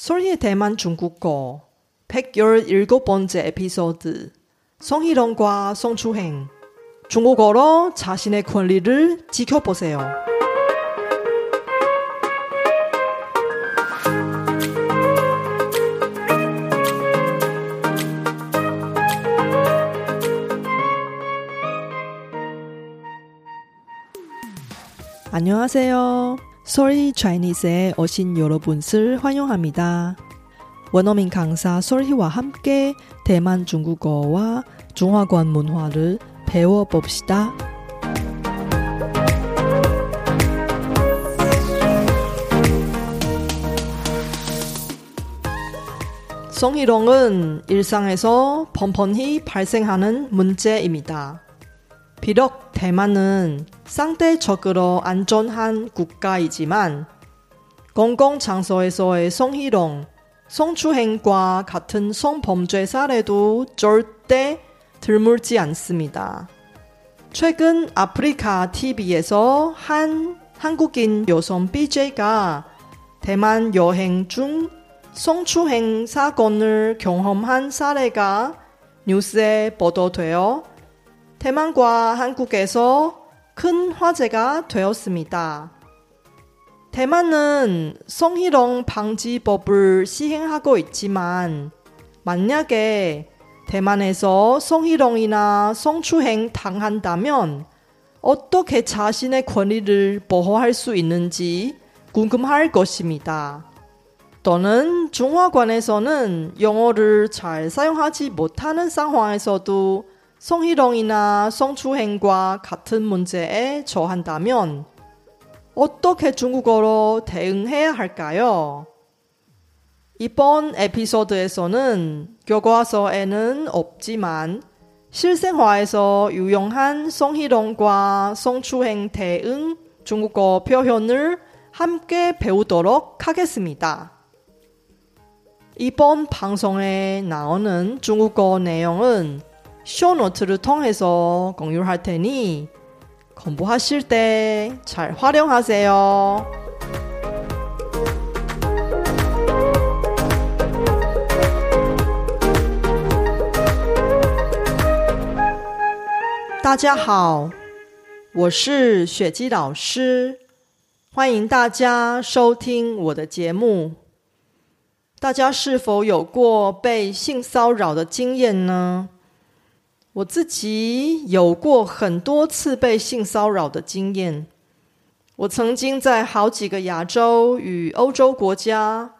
소리의 대만 중국어 117번째 에피소드 송희롱과 송추행 중국어로 자신의 권리를 지켜보세요. 안녕하세요. 소리 차이니스에 오신 여러분을 환영합니다. 원어민 강사 솔희와 함께 대만 중국어와 중화권 문화를 배워봅시다. 송희롱은 일상에서 번번이 발생하는 문제입니다. 비록 대만은 상대적으로 안전한 국가이지만 공공장소에서의 성희롱, 성추행과 같은 성범죄 사례도 절대 드물지 않습니다. 최근 아프리카 TV에서 한 한국인 여성 BJ가 대만 여행 중 성추행 사건을 경험한 사례가 뉴스에 보도되어 대만과 한국에서 큰 화제가 되었습니다. 대만은 성희롱 방지법을 시행하고 있지만 만약에 대만에서 성희롱이나 성추행 당한다면 어떻게 자신의 권리를 보호할 수 있는지 궁금할 것입니다. 또는 중화관에서는 영어를 잘 사용하지 못하는 상황에서도 성희롱이나 성추행과 같은 문제에 처한다면 어떻게 중국어로 대응해야 할까요? 이번 에피소드에서는 교과서에는 없지만 실생활에서 유용한 성희롱과 성추행 대응 중국어 표현을 함께 배우도록 하겠습니다. 이번 방송에 나오는 중국어 내용은 쇼노트를 통해서 공유할 테니 공부하실 때 잘 활용하세요. 大家好，我是雪姬老师，欢迎大家收听我的节目。大家是否有过被性骚扰的经验呢？ 我自己有过很多次被性骚扰的经验。我曾经在好几个亚洲与欧洲国家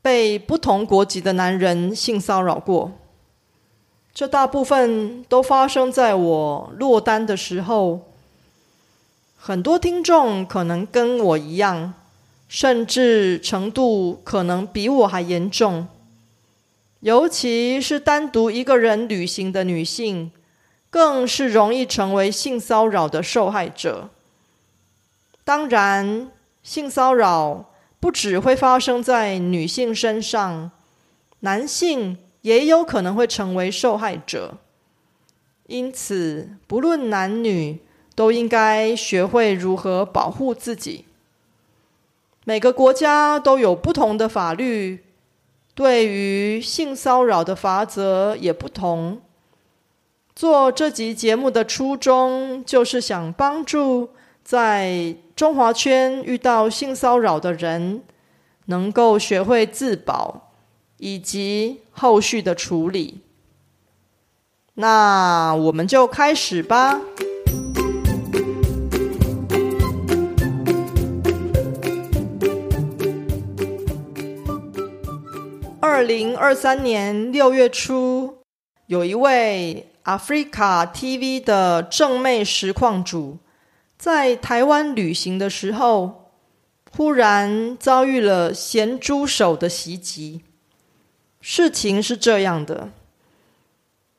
被不同国籍的男人性骚扰过。这大部分都发生在我落单的时候。很多听众可能跟我一样，甚至程度可能比我还严重。尤其是单独一个人旅行的女性，更是容易成为性骚扰的受害者。当然，性骚扰不只会发生在女性身上，男性也有可能会成为受害者。因此，不论男女，都应该学会如何保护自己。每个国家都有不同的法律。对于性骚扰的法则也不同。做这集节目的初衷，就是想帮助在中华圈遇到性骚扰的人，能够学会自保以及后续的处理。那我们就开始吧。二零二三年六月初，有一位 Africa TV 的正妹实况主，在台湾旅行的时候，忽然遭遇了咸猪手的袭击。事情是这样的：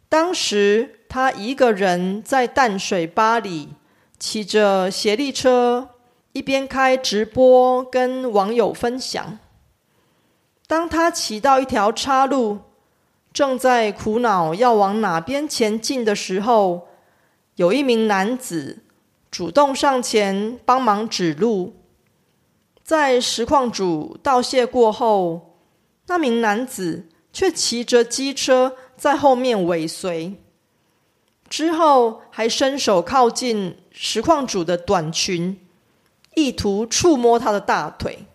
当时他一个人在淡水巴里，骑着斜力车，一边开直播跟网友分享。当他骑到一条岔路，正在苦恼要往哪边前进的时候，有一名男子主动上前帮忙指路。在实况主道谢过后，那名男子却骑着机车在后面尾随，之后还伸手靠近实况主的短裙，意图触摸他的大腿，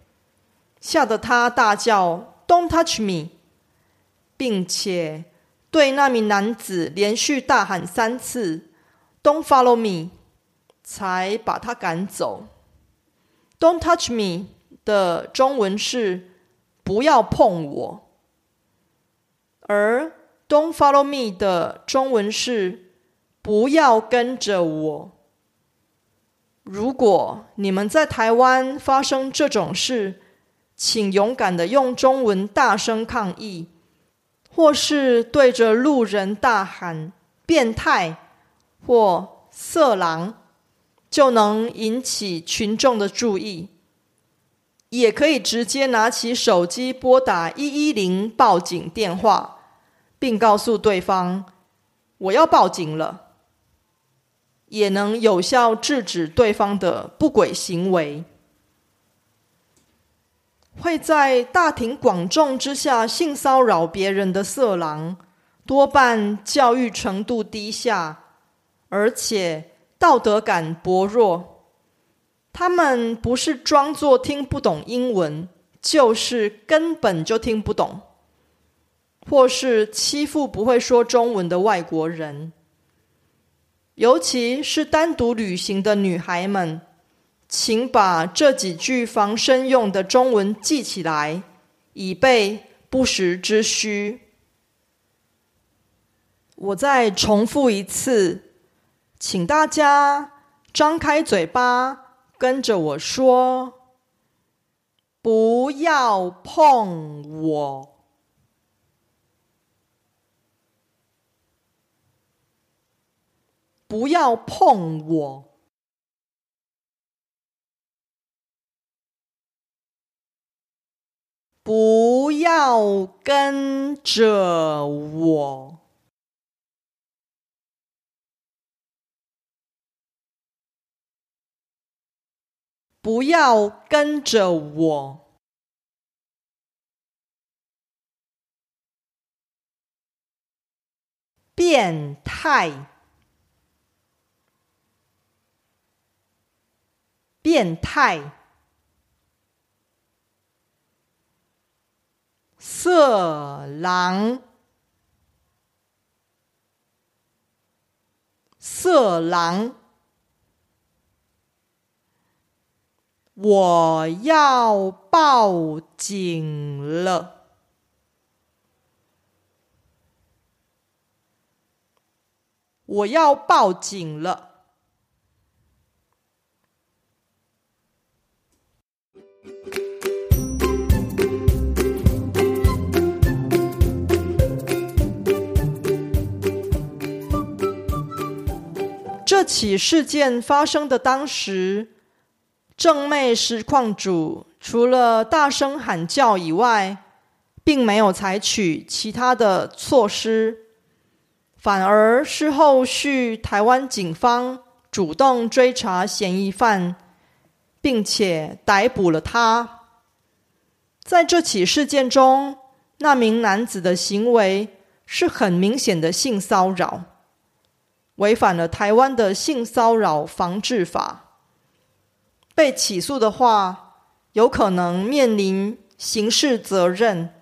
吓得他大叫 “Don't touch me”，并且对那名男子连续大喊三次 “Don't follow me”，才把他赶走。Don't touch me 的中文是“不要碰我”，而 Don't follow me 的中文是“不要跟着我”。如果你们在台湾发生这种事，请勇敢的用中文大声抗议，或是对着路人大喊“变态”或“色狼”。就能引起群众的注意，也可以直接拿起手机拨打一一零报警电话，并告诉对方“我要报警了”，也能有效制止对方的不轨行为。会在大庭广众之下性骚扰别人的色狼，多半教育程度低下，而且。道德感薄弱，他们不是装作听不懂英文，就是根本就听不懂，或是欺负不会说中文的外国人。尤其是单独旅行的女孩们，请把这几句防身用的中文记起来，以备不时之需。我再重复一次。请大家张开嘴巴，跟着我说：“不要碰我，不要碰我，要跟着我。”不要跟着我，变态，变态，色狼，色狼。我要报警了！我要报警了！这起事件发生的当时。正妹实况主除了大声喊叫以外，并没有采取其他的措施，反而是后续台湾警方主动追查嫌疑犯，并且逮捕了他。在这起事件中，那名男子的行为是很明显的性骚扰，违反了台湾的性骚扰防治法。被起诉的话，有可能面临刑事责任，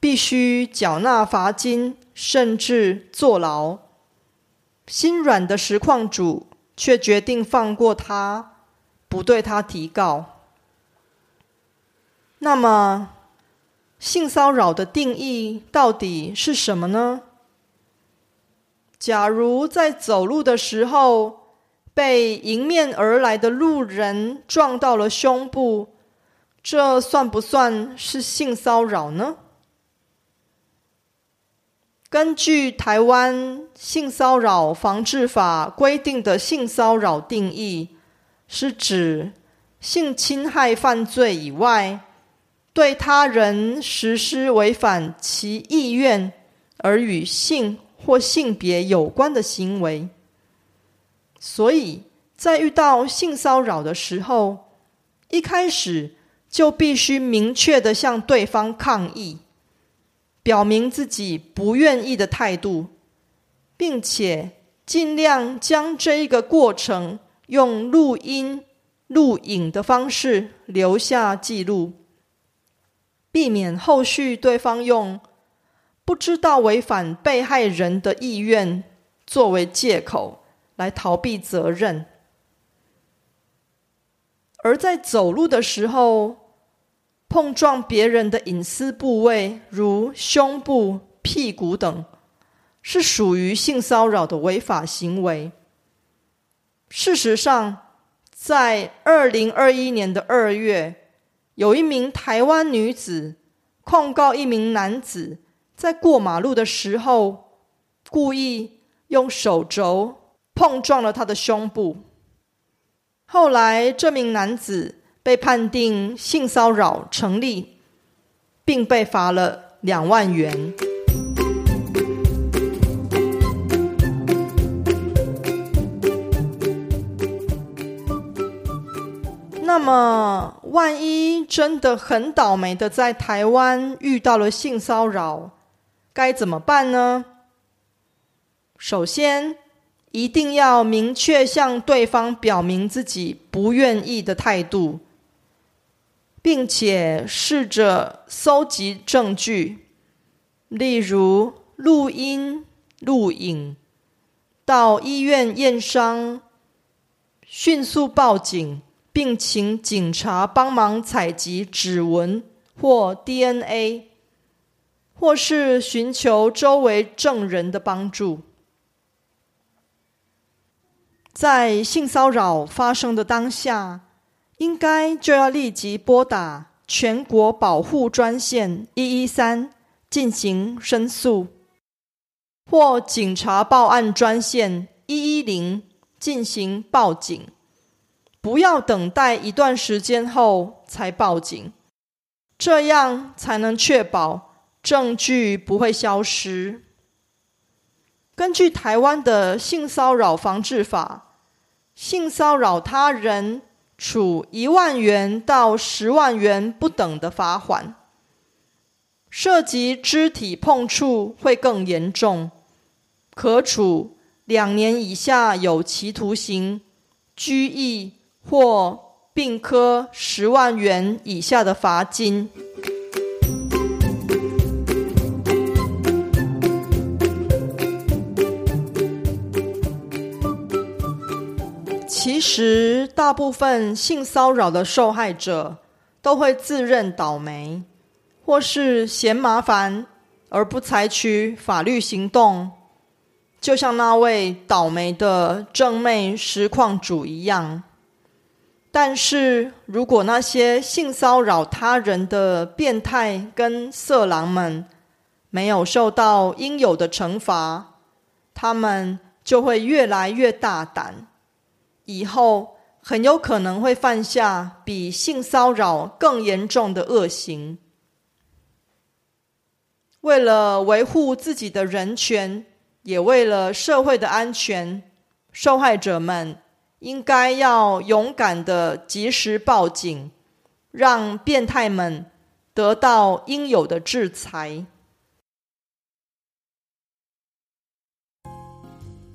必须缴纳罚金，甚至坐牢。心软的实况主却决定放过他，不对他提告。那么，性骚扰的定义到底是什么呢？假如在走路的时候，被迎面而来的路人撞到了胸部，这算不算是性骚扰呢？根据台湾性骚扰防治法规定的性骚扰定义，是指性侵害犯罪以外，对他人实施违反其意愿而与性或性别有关的行为。所以在遇到性骚扰的时候，一开始就必须明确的向对方抗议，表明自己不愿意的态度，并且尽量将这一个过程用录音、录影的方式留下记录，避免后续对方用不知道违反被害人的意愿作为借口来逃避责任。而在走路的时候，碰撞别人的隐私部位，如胸部、屁股等，是属于性骚扰的违法行为。事实上，在二零二一年的二月，有一名台湾女子控告一名男子在过马路的时候，故意用手肘碰撞了他的胸部。后来，这名男子被判定性骚扰成立，并被罚了两万元。那么，万一真的很倒霉的在台湾遇到了性骚扰，该怎么办呢？首先。一定要明确向对方表明自己不愿意的态度，并且试着搜集证据，例如录音、录影，到医院验伤，迅速报警，并请警察帮忙采集指纹或 DNA，或是寻求周围证人的帮助。在性骚扰发生的当下，应该就要立即拨打全国保护专线一一三进行申诉，或警察报案专线一一零进行报警。不要等待一段时间后才报警，这样才能确保证据不会消失。根据台湾的性骚扰防治法。性骚扰他人，处一万元到十万元不等的罚款；涉及肢体碰触会更严重，可处两年以下有期徒刑、拘役或并科十万元以下的罚金。其实，大部分性骚扰的受害者都会自认倒霉，或是嫌麻烦而不采取法律行动，就像那位倒霉的正妹实况主一样。但是如果那些性骚扰他人的变态跟色狼们没有受到应有的惩罚，他们就会越来越大胆。以后很有可能会犯下比性骚扰更严重的恶行。为了维护自己的人权，也为了社会的安全，受害者们应该要勇敢的及时报警，让变态们得到应有的制裁。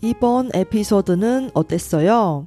이번에피소드는어땠어요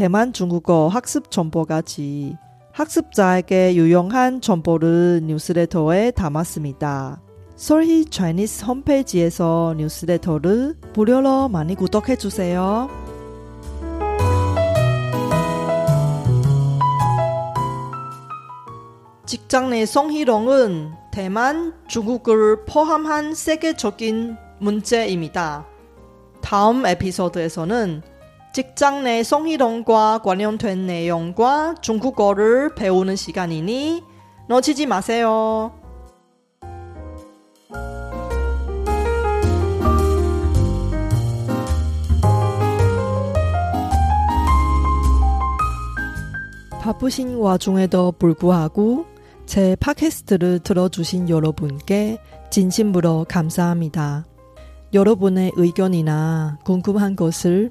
대만 중국어 학습 정보까지 학습자에게 유용한 정보를 뉴스레터에 담았습니다. 솔희 차이니스 홈페이지에서 뉴스레터를 무료로 많이 구독해 주세요. 직장 내 성희롱은 대만 중국어를 포함한 세계적인 문제입니다. 다음 에피소드에서는 직장 내 성희롱과 관련된 내용과 중국어를 배우는 시간이니 놓치지 마세요. 바쁘신 와중에도 불구하고 제 팟캐스트를 들어주신 여러분께 진심으로 감사합니다. 여러분의 의견이나 궁금한 것을